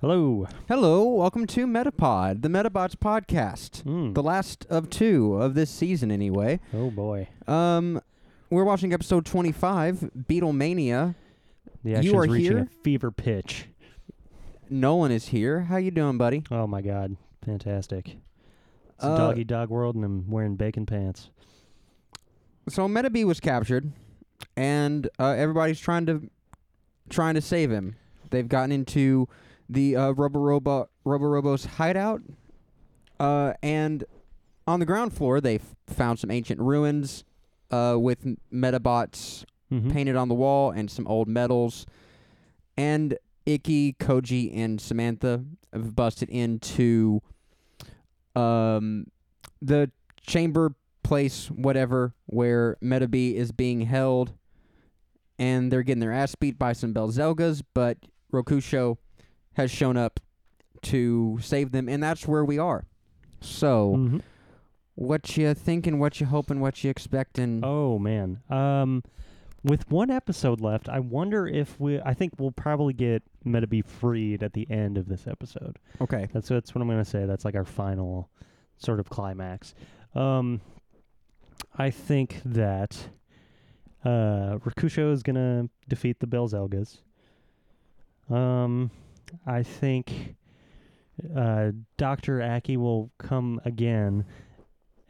Hello. Hello, welcome to Medapod, the Medabots podcast, Mm. the last of two of this season, anyway. oh boy. Um, we're watching episode twenty-five, Beatlemania. The You are reaching here? a fever pitch. Nolan is here. How you doing, buddy? Oh my god. Fantastic. It's a Uh, doggy dog world and I'm wearing bacon pants. So Metabee was captured, and uh, everybody's trying to trying to save him. They've gotten into the uh, Robo Robo Robo Robo's hideout, uh, and on the ground floor they f- found some ancient ruins uh, with m- Medabots Mhm. painted on the wall and some old medals. And Ikki, Koji, and Samantha have busted into um, the chamber place, whatever, where Metabee is being held. And they're getting their ass beat by some Belzelgas, but Rokusho has shown up to save them, and that's where we are. So, Mhm. what you thinking, what you hoping, what you expecting? Oh man. Um with one episode left, I wonder if we I think we'll probably get Metabee freed at the end of this episode. Okay. That's that's what I'm gonna say. That's like our final sort of climax. Um, I think that uh, Rokusho is gonna defeat the Belzelgas. Um, I think uh, Doctor Aki will come again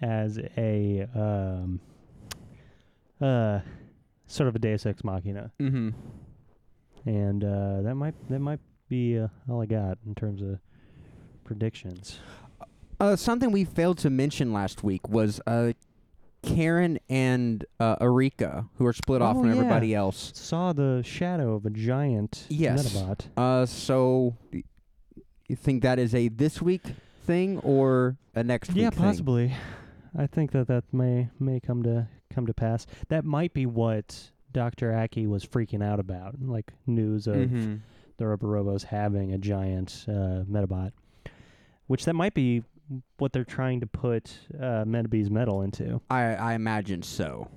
as a um, uh, sort of a Deus Ex Machina, Mm-hmm. and uh, that might that might be uh, all I got in terms of predictions. Uh, something we failed to mention last week was uh, Karen and uh, Erika, who are split off Oh, from yeah. everybody else. saw the shadow of a giant Yes. Medabot. Uh, so y- you think that is a this week thing or a next Yeah, week thing? possibly. I think that that may may come to come to pass. That might be what Doctor Aki was freaking out about, like news of Mhm. the Roborobos having a giant uh, Medabot, which that might be what they're trying to put uh, Metabee's metal into. I I imagine so.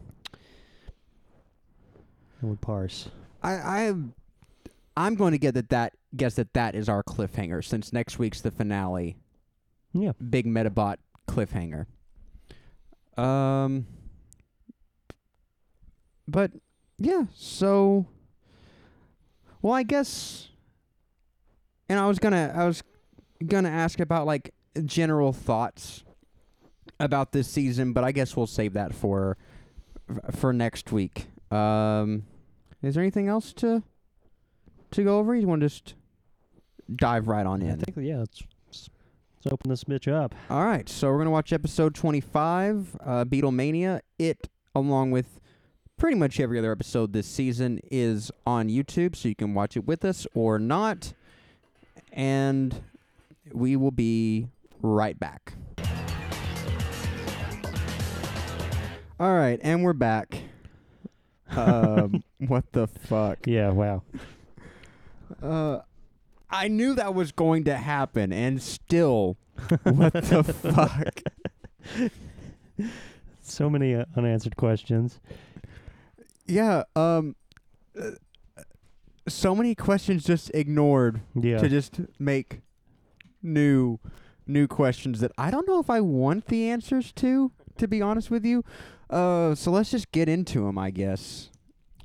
It would parse. I I I'm going to get that that guess that that is our cliffhanger since next week's the finale. Yeah. Big Medabot cliffhanger. Um. But yeah, so. Well, I guess. And I was gonna, I was gonna ask about like general thoughts about this season, but I guess we'll save that for for next week. Um, is there anything else to to go over? You want to just dive right on in? I think yeah. Let's let's open this bitch up. All right, so we're gonna watch episode twenty-five, uh, Beatlemania. It, along with pretty much every other episode this season, is on YouTube, so you can watch it with us or not. And we will be right back. All right, and we're back. Um, what the fuck? Yeah. Wow. Uh, I knew that was going to happen, and still, what the fuck? So many uh, unanswered questions. Yeah, um uh, so many questions just ignored Yeah. to just make new new questions that I don't know if I want the answers to to be honest with you. Uh so let's just get into them, I guess.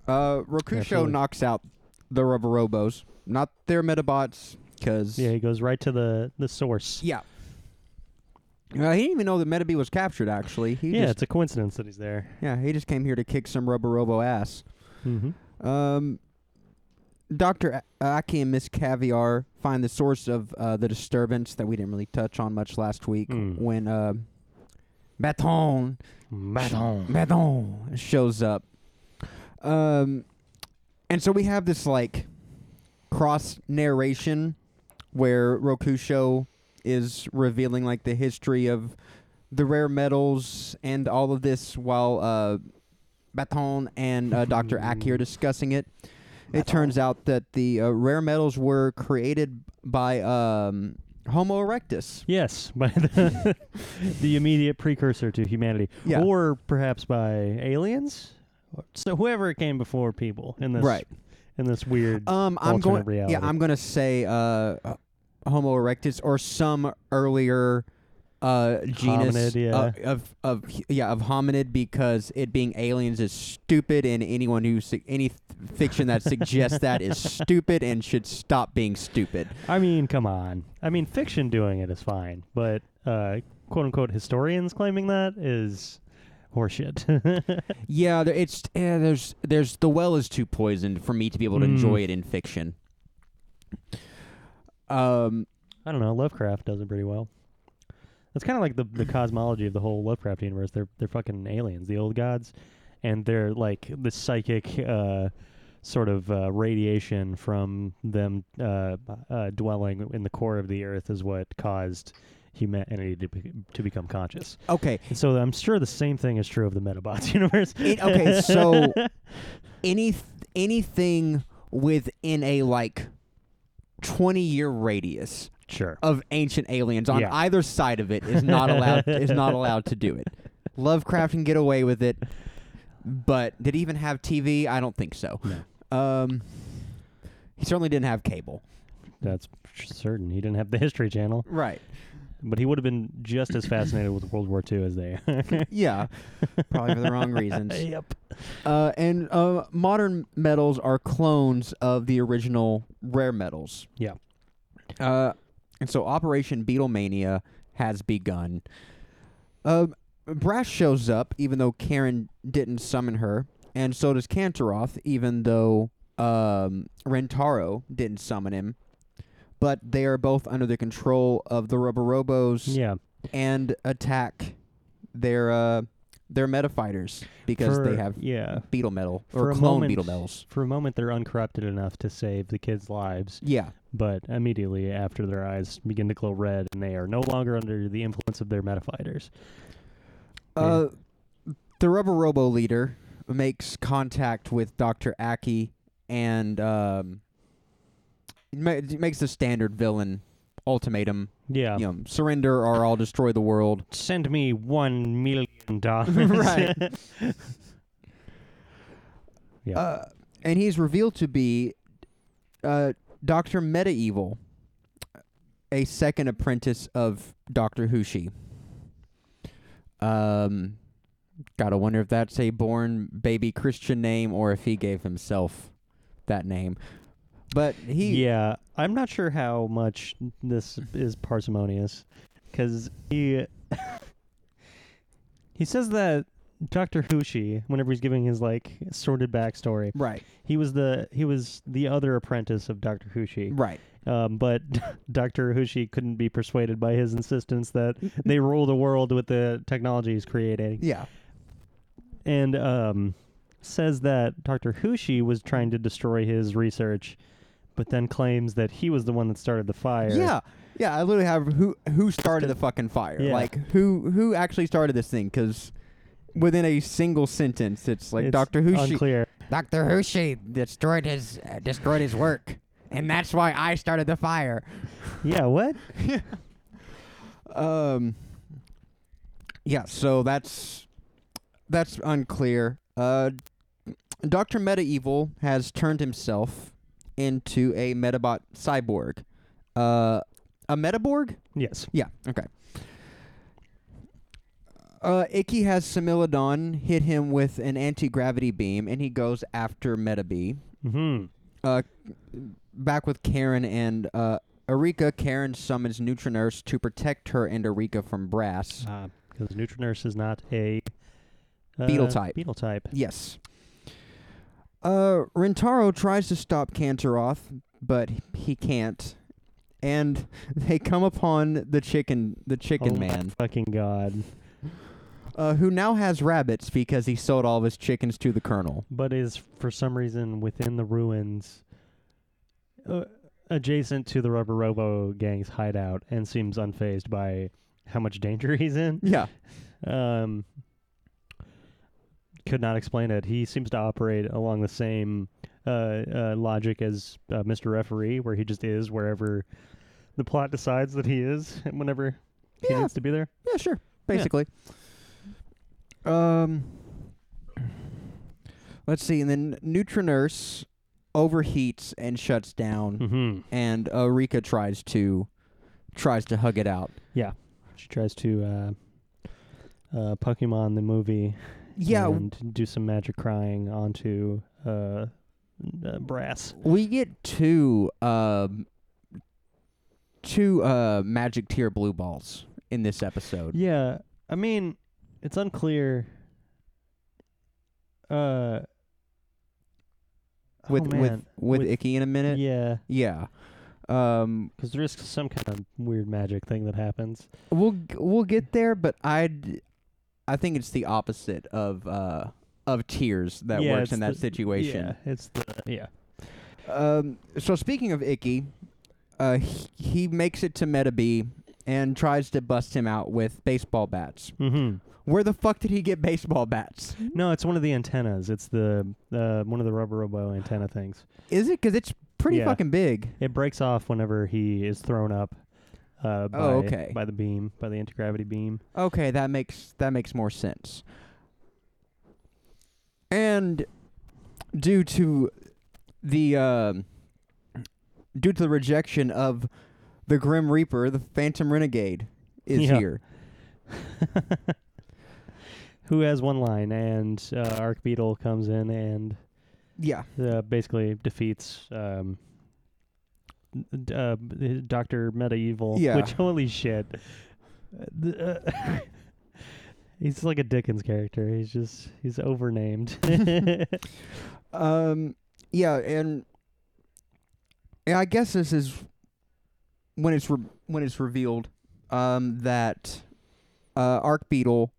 Uh Rokusho Absolutely. knocks out the Roborobos, not their Medabots cuz Yeah, he goes right to the the source. Yeah. Uh, he didn't even know that Metabee was captured actually. He yeah, just it's a coincidence that he's there. yeah, he just came here to kick some Roborobo ass. Mm-hmm. Um, Dr. A- Aki and Miss Caviar find the source of uh, the disturbance that we didn't really touch on much last week Mm. when uh, Baton Madon. Baton shows up. Um, and so we have this like cross narration where Rokusho is revealing like the history of the rare metals and all of this while uh, Baton and uh, Dr. Aki are discussing it. It turns out that the uh, rare metals were created by um, Homo erectus. Yes, by the, the immediate precursor to humanity, Yeah. or perhaps by aliens. So whoever came before people in this Right. in this weird. Um, I'm alternate going. reality. Yeah, I'm going to say uh, Homo erectus or some earlier uh, genus Hominid, yeah. of, of of yeah of hominid because it being aliens is stupid and anyone who su- any th- fiction that suggests that is stupid and should stop being stupid. I mean, come on. I mean, fiction doing it is fine, but uh, quote unquote historians claiming that is horseshit. Yeah, there, it's eh, there's there's the well is too poisoned for me to be able to Mm. enjoy it in fiction. Um, I don't know. Lovecraft does it pretty well. That's kind of like the the cosmology of the whole Lovecraft universe. They're they're fucking aliens, the old gods, and they're like the psychic uh, sort of uh, radiation from them uh, uh, dwelling in the core of the earth is what caused humanity to, be, to become conscious. okay, And so I'm sure the same thing is true of the Medabots universe. It- okay, so- any anything within a like twenty year radius sure. of ancient aliens on Yeah. either side of it is not allowed is not allowed to do it. Lovecraft can get away with it, but did he even have TV? I don't think so. No, Um, he certainly didn't have cable. that's certain. He didn't have the History Channel, Right. but he would have been just as fascinated with World War II as they are. Yeah. Probably for the wrong reasons. yep. Uh, and uh, modern metals are clones of the original rare metals. Yeah. Uh, and so Operation Beatlemania has begun. Uh, Brass shows up, even though Karen didn't summon her, and so does Kantaroth, even though um, Rentaro didn't summon him. But they are both under the control of the Rubber Robos Yeah. and attack their uh, their meta fighters because they have yeah. beetle metal or a clone moment- beetle metals. For a moment, they're uncorrupted enough to save the kids' lives, Yeah. but immediately after their eyes begin to glow red, and they are no longer under the influence of their metafighters. Uh, the Rubber Robo leader makes contact with Doctor Aki and um, ma- makes the standard villain ultimatum. Yeah. You know, surrender or I'll destroy the world. Send me one million dollars. Right. yeah. Uh, and he's revealed to be uh, Doctor Meta Evil, a second apprentice of Doctor Hushi. Um, gotta wonder if that's a born baby Christian name or if he gave himself that name. But he, yeah, I'm not sure how much this is parsimonious, because he he says that Doctor Hushi, whenever he's giving his like sordid backstory, right, he was the he was the other apprentice of Doctor Hushi, right, um, but Doctor Hushi couldn't be persuaded by his insistence that they rule the world with the technology he's creating, yeah, and um, says that Doctor Hushi was trying to destroy his research, but then claims that he was the one that started the fire. yeah, yeah. I literally have who who started the fucking fire, Yeah. like who who actually started this thing because. Within a single sentence, it's like It's Doctor Hushi. Unclear. Doctor Hushi destroyed his uh, destroyed his work, and that's why I started the fire. Yeah, what? yeah. Um. Yeah, so that's that's unclear. Uh, Doctor Meta Evil has turned himself into a Medabot cyborg. Uh, a Metaborg? Yes. Yeah. Okay. Uh, Ikki has Similodon hit him with an anti gravity beam, and he goes after Metabee. Mm-hmm. uh, back with Karen and uh, Erika, Karen summons Neutronurse to protect her and Erika from Brass. Because Neutronurse is not a uh, Beetle type. Beetle type. Yes. Uh, Rentaro tries to stop Kantaroth, but he can't. And they come upon the chicken, the chicken oh man, fucking god! uh, who now has rabbits because he sold all of his chickens to the colonel. But is for some reason within the ruins, uh, adjacent to the Rubber Robo gang's hideout, and seems unfazed by how much danger he's in. Yeah. Um, could not explain it. He seems to operate along the same uh, uh, logic as uh, Mr. Referee, where he just is wherever the plot decides that he is, and whenever he Yeah. needs to be there. Yeah, sure. Basically. Um Let's see, and then Neutronurse overheats and shuts down Mm-hmm. and Rika tries to tries to hug it out. Yeah, she tries to uh, uh, Pokemon the movie. Yeah, and do some magic crying onto uh, uh, brass. we get two um two uh magic tear blue balls in this episode. Yeah, I mean, it's unclear. Uh, with oh, with with, With- Ikki in a minute. yeah, Yeah. Um because there is some kind of weird magic thing that happens. we'll g- we'll get there, but I'd I think it's the opposite of uh of tears that Yeah, works it's in that the- situation. Yeah, it's the yeah. Um, so speaking of Ikki, uh, he, he makes it to Metabee and tries to bust him out with baseball bats. Mm-hmm. Where the fuck did he get baseball bats? No, it's one of the antennas. It's the uh, one of the rubber robo antenna things. Is it? Because it's pretty Yeah. fucking big. It breaks off whenever he is thrown up. Uh, by, Oh, okay. By the beam, by the anti gravity beam. Okay, that makes that makes more sense. And due to the um due to the rejection of the Grim Reaper, the Phantom Renegade is Yeah. here. Who has one line, and uh, Arc Beetle comes in and Yeah. uh, basically defeats um, uh, Doctor Meta Evil. Yeah. Which holy shit. Uh, he's like a Dickens character. He's just he's overnamed. Um. Yeah, and yeah, I guess this is when it's re- when it's revealed um, that uh, Arc Beetle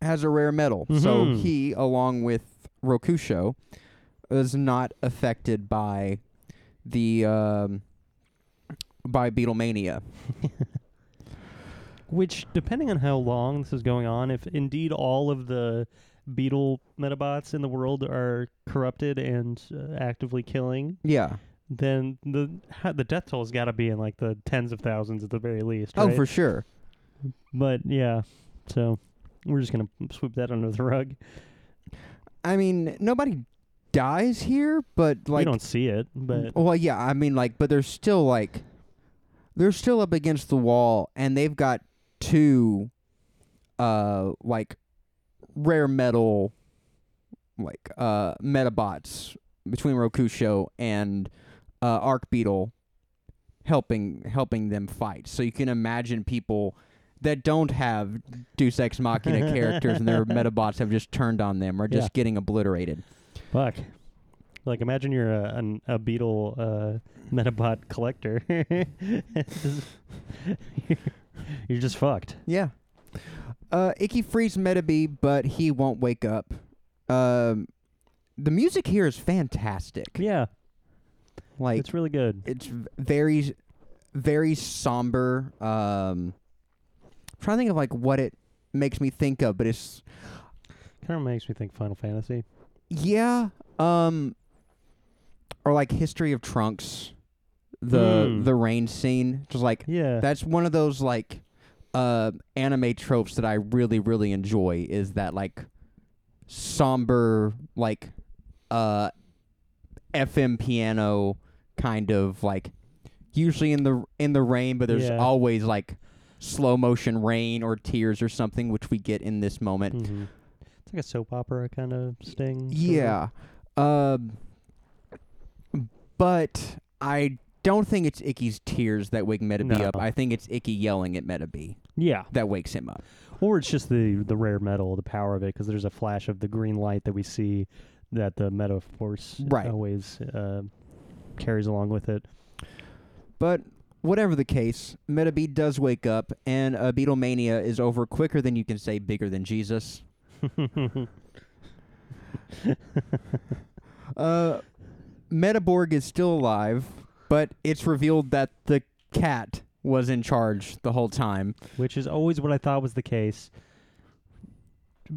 has a rare metal, so Mhm. he, along with Rokusho, is not affected by the um, by Beetlemania. Which, depending on how long this is going on, if indeed all of the beetle medabots in the world are corrupted and uh, actively killing, Yeah. then the ha- the death toll's got to be in like the tens of thousands at the very least. Oh, for sure. But yeah, so we're just gonna sweep that under the rug. I mean, nobody dies here, but like we don't see it, but Well, yeah, I mean, like, but they're still like, they're still up against the wall, and they've got two, uh, like, rare metal, like, uh, medabots between Rokusho and uh, Arc Beetle, helping helping them fight. So you can imagine people that don't have Deus Ex Machina characters and their medabots have just turned on them or just Yeah. getting obliterated. Fuck. Like imagine you're a an, a beetle uh, medabot collector. You're, just fucked. Yeah. Uh, Ikki frees Metabee, but he won't wake up. Um, the music here is fantastic. Yeah, Like it's really good. it's v- very, very somber. Um, I'm trying to think of like what it makes me think of, but it's Kind of makes me think Final Fantasy. Yeah. Um, or like History of Trunks, the Hmm. the rain scene. Just like Yeah, that's one of those like uh anime tropes that I really really enjoy is that like somber like uh FM piano kind of like usually in the in the rain but there's Yeah. always like slow motion rain or tears or something which we get in this moment. hmm it's like a soap opera kind of sting. Yeah. Um but I don't think it's Ikki's tears that wake Metabee No. up. I think it's Ikki yelling at Metabee yeah. that wakes him up. Or it's just the the rare metal, the power of it, because there's a flash of the green light that we see that the Meta Force Right. always uh, carries along with it. But whatever the case, Metabee does wake up, and uh, Beatlemania is over quicker than you can say bigger than Jesus. Uh, Metaborg is still alive, but it's revealed that the cat was in charge the whole time. Which is always what I thought was the case.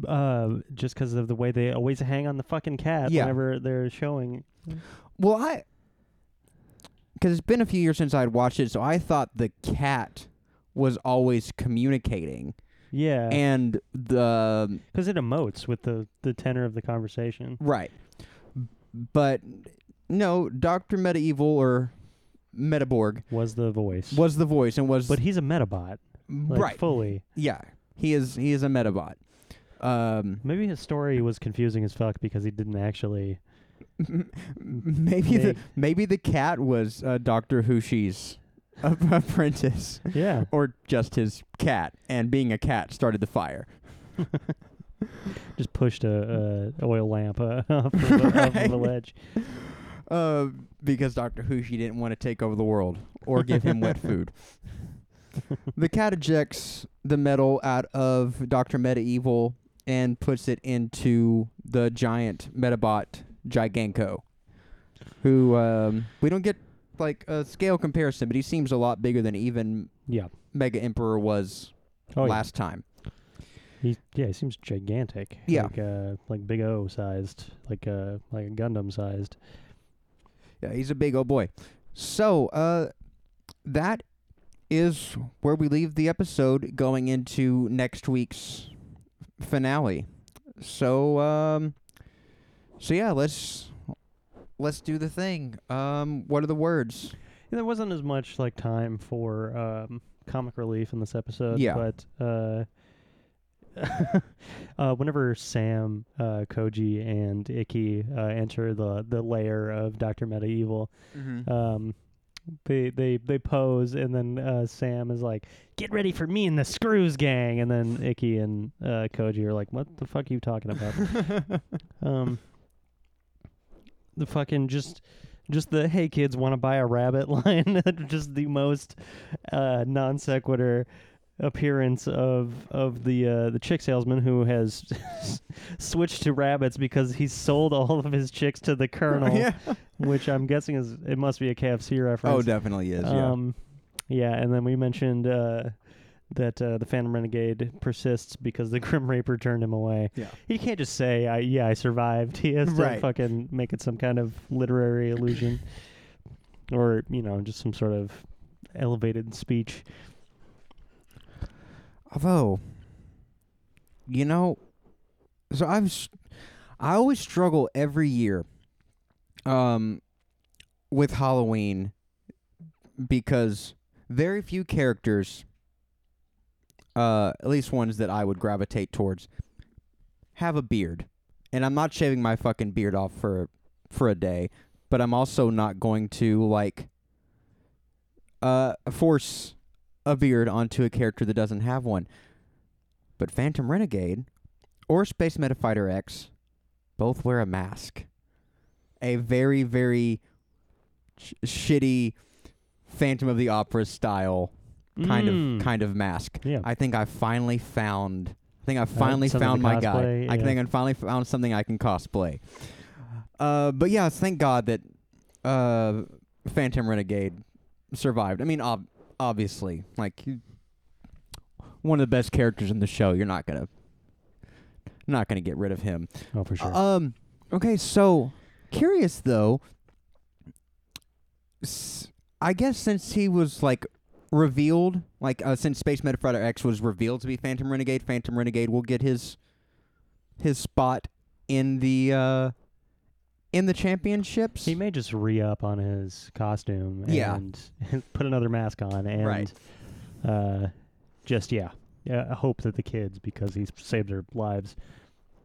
Uh, just because of the way they always hang on the fucking cat Yeah. whenever they're showing. Well, I. Because it's been a few years since I'd watched it, so I thought the cat was always communicating. Yeah, And the. because it emotes with the the tenor of the conversation. Right. But no, Dr. Meta Evil or Metaborg was the voice. was the voice and was but he's a Medabot, like right. fully. Yeah, he is. He is a Medabot. Um, Maybe his story was confusing as fuck because he didn't actually. maybe the maybe the cat was uh, Doctor Hushi's a- apprentice, Yeah, or just his cat, and being a cat started the fire. just pushed a, a oil lamp uh, off, of a, off of a ledge. Uh, because Doctor Hushi didn't want to take over the world or give him wet food. The cat ejects the metal out of Doctor Meta Evil and puts it into the giant Medabot Giganko, who um, we don't get like a scale comparison, but he seems a lot bigger than even Yeah. Mega Emperor was Oh, yeah. last time. He yeah, he seems gigantic. Yeah. Like uh like Big O sized, like uh like a Gundam sized. Yeah, he's a big old boy. So, uh, that is where we leave the episode going into next week's finale. So, um, so yeah, let's let's do the thing. Um, what are the words? Yeah, there wasn't as much like time for um comic relief in this episode. Yeah. But uh uh, whenever Sam, uh, Koji, and Ikki uh, enter the the lair of Doctor Meta Evil, Mm-hmm. um, they they they pose, and then uh, Sam is like, "Get ready for me and the Screws Gang," and then Ikki and uh, Koji are like, "What the fuck are you talking about?" um, the fucking just. Just the hey kids want to buy a rabbit line, just the most uh, non sequitur appearance of of the uh, the chick salesman who has switched to rabbits because he sold all of his chicks to the colonel, yeah. which I'm guessing is it must be a KFC reference. Oh, definitely is. Yeah. Um, yeah, and then we mentioned uh, that uh, the Phantom Renegade persists because the Grim Reaper turned him away. Yeah. He can't just say, I, "Yeah, I survived." He has to Right. fucking make it some kind of literary illusion, or you know, just some sort of elevated speech. Although, you know, so I've I always struggle every year, um, with Halloween because very few characters, uh, at least ones that I would gravitate towards, have a beard, and I'm not shaving my fucking beard off for for a day, but I'm also not going to like, uh, force a beard onto a character that doesn't have one. But Phantom Renegade or Space Medafighter X both wear a mask. A very, very sh- shitty Phantom of the Opera style kind Mm. of kind of mask. Yeah. I think I finally found I think I finally something to found my guy. cosplay, I yeah. think I finally found something I can cosplay. Uh, but yeah, thank God that uh, Phantom Renegade survived. I mean, ob- obviously, like you- one of the best characters in the show. You're not gonna not gonna get rid of him. oh, for sure. Um. Okay. So curious though. S- I guess since he was like revealed, like uh, since Space Medafighter X was revealed to be Phantom Renegade, Phantom Renegade will get his his spot in the uh in the championships. he may just re up on his costume Yeah. and put another mask on and Right. uh, just yeah, yeah. I hope that the kids, because he's saved their lives,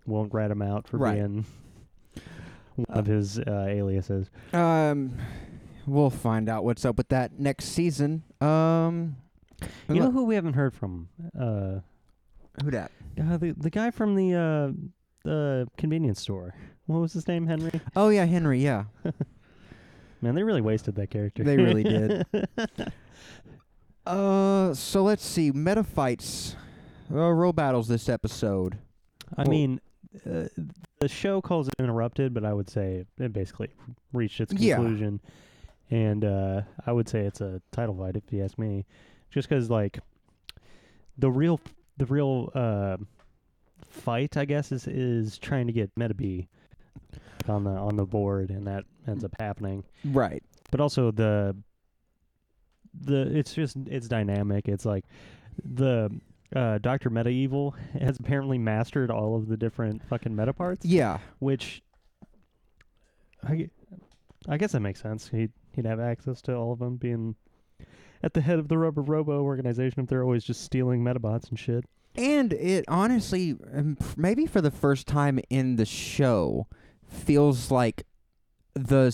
won't rat him out for Right. being one of his uh, aliases. Um, we'll find out what's up with that next season. Um, You know who we haven't heard from? Uh, who that? uh the the guy from the uh, the convenience store. What was his name? Henry. Oh yeah, Henry. Yeah. Man, they really wasted that character. They really did. Uh, so let's see. Meta fights, uh, Robattles this episode. I Well- mean, uh, the show calls it interrupted, but I would say it basically reached its conclusion. Yeah. And uh, I would say it's a title fight, if you ask me, just because like the real the real uh, fight, I guess, is is trying to get Metabee on the on the board, and that ends up happening. Right. But also the the it's just it's dynamic. It's like the uh, Doctor Meta Evil has apparently mastered all of the different fucking meta parts, Yeah. which I, I guess that makes sense. He'd he'd have access to all of them, being at the head of the Rubber Robo organization. If they're always just stealing Medabots and shit. And it honestly, um, maybe for the first time in the show, feels like the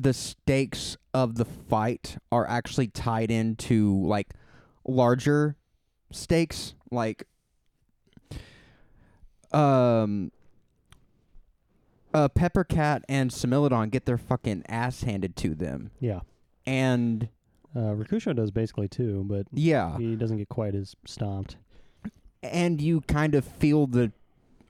the stakes of the fight are actually tied into like larger stakes, like um. Uh, Peppercat and Similodon get their fucking ass handed to them, Yeah. and Uh, Rokusho does basically too, but yeah, he doesn't get quite as stomped. and you kind of feel the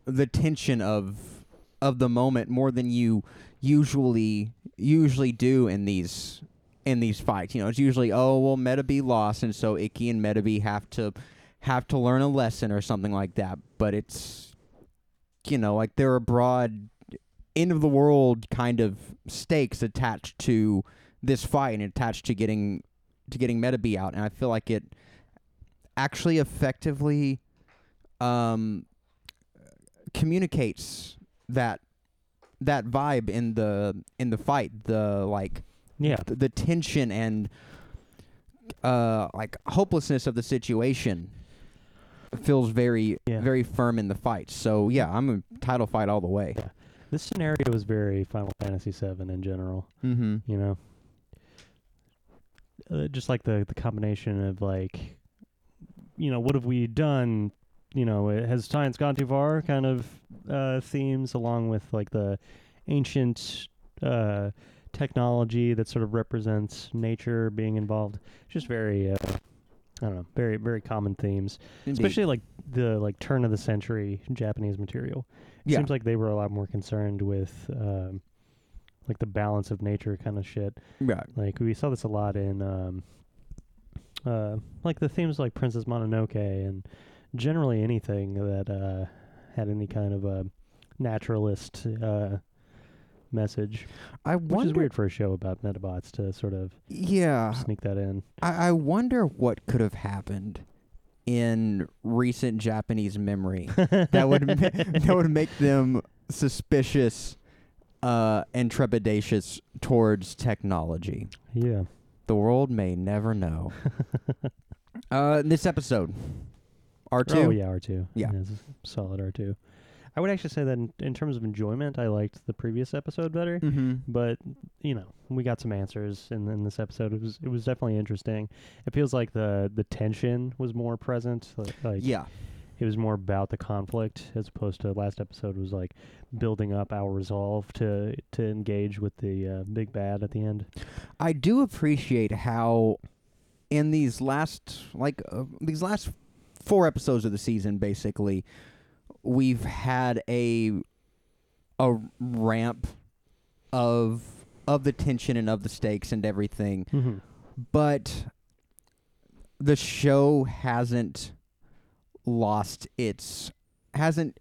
the tension of of the moment more than you usually usually do in these in these fights. You know, it's usually oh well Metabee lost and so Ikki and Metabee have to have to learn a lesson or something like that. But it's you know, like there are broad end of the world kind of stakes attached to this fight and attached to getting to getting Metabee out and I feel like it actually effectively um, communicates that that vibe in the in the fight the like Yeah. th- the tension and uh like hopelessness of the situation feels very Yeah. very firm in the fight so yeah i'm a title fight all the way Yeah. This scenario was very Final Fantasy VII in general. mm-hmm You know, uh, just like the the combination of like, you know, what have we done? You know, has science gone too far? Kind of uh, themes, along with like the ancient uh, technology that sort of represents nature being involved. Just very, uh, I don't know, very very common themes, especially like the like turn of the century Japanese material. It yeah seems like they were a lot more concerned with um, like the balance of nature kind of shit. right Like we saw this a lot in um, uh, like the themes like Princess Mononoke and generally anything that uh, had any kind of a naturalist uh, message, i which is weird for a show about Medabots to sort of yeah sneak that in. I, I wonder what could have happened in recent japanese memory that would ma- that would make them suspicious uh, and trepidatious towards technology. yeah. The world may never know. uh, in this episode, R two. Oh yeah, R two. Yeah. a solid R two. I would actually say that in, in terms of enjoyment, I liked the previous episode better. Mm-hmm. but you know we got some answers in, in this episode it was it was definitely interesting it feels like the the tension was more present like, like Yeah. it was more about the conflict as opposed to last episode was like building up our resolve to to engage with the uh, big bad at the end I do appreciate how in these last like uh, these last four episodes of the season basically we've had a a ramp of of the tension and of the stakes and everything mm-hmm. but the show hasn't lost its hasn't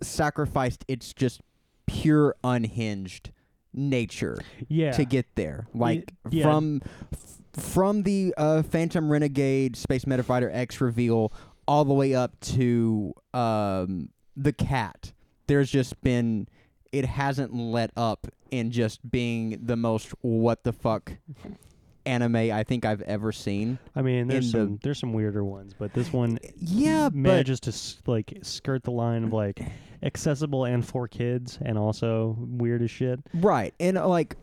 sacrificed its just pure unhinged nature yeah to get there. Like yeah. from f- from the uh, Phantom Renegade Space Medafighter X reveal all the way up to um, the cat. There's just been it hasn't let up in just being the most what the fuck anime I think I've ever seen. i mean there's in the- some there's some weirder ones but this one Yeah, but manages to like skirt the line of like accessible and for kids and also weird as shit right and uh, like,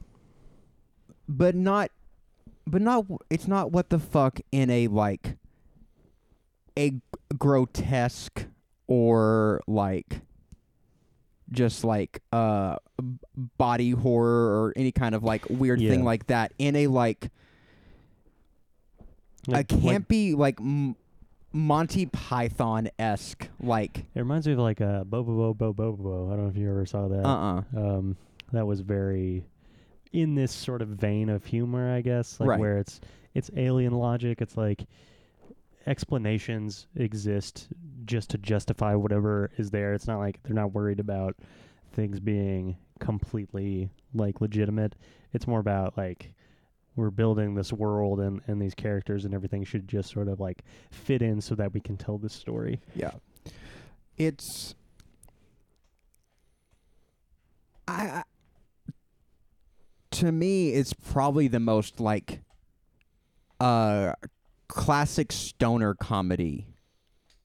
but not, but not. It's not what the fuck in a like a grotesque or like just like uh body horror or any kind of like weird thing like that in a like, Like- a like- campy like, m- Monty Python esque like It reminds me of like a bo Bo Bo Bo Bo. bo. I don't know if you ever saw that. uh uh Um, that was very in this sort of vein of humor, I guess, like Right. where it's it's alien logic. It's like explanations exist just to justify whatever is there. It's not like they're not worried about things being completely like legitimate. It's more about like we're building this world and, and these characters and everything should just sort of like fit in so that we can tell this story. Yeah. It's I, I to me it's probably the most like uh classic stoner comedy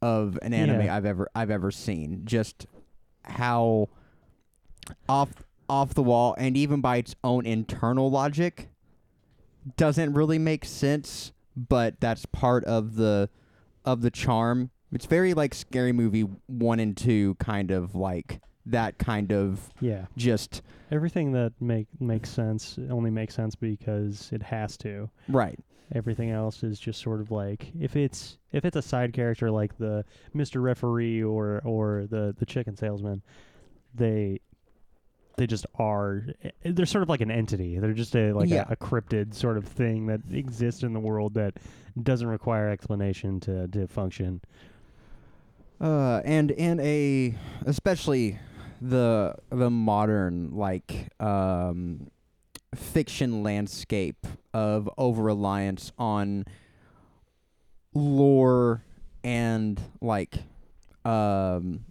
of an anime Yeah. I've ever I've ever seen. Just how off off the wall and even by its own internal logic doesn't really make sense, but that's part of the of the charm. It's very like scary movie 1 and 2 kind of like that kind of Yeah. just Everything that make makes sense only makes sense because it has to. right. Everything else is just sort of like if it's if it's a side character like the Mr. Referee or or the the chicken salesman, they they just are eh, they're sort of like an entity. They're just a like Yeah. a, a cryptid sort of thing that exists in the world that doesn't require explanation to to function. Uh, and and a especially the the modern like um fiction landscape of over reliance on lore and like um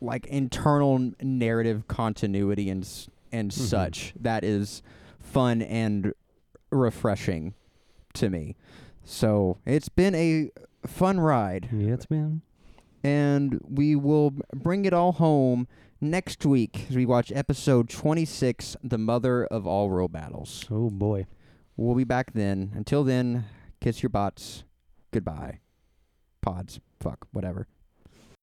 like internal narrative continuity and s- and Mhm. such that is fun and refreshing to me. So it's been a fun ride Yeah, it's been and we will bring it all home next week as we watch episode 26 The Mother of All World Battles. oh boy. We'll be back then. Until then, kiss your bots. Goodbye. Pods. Fuck. Whatever.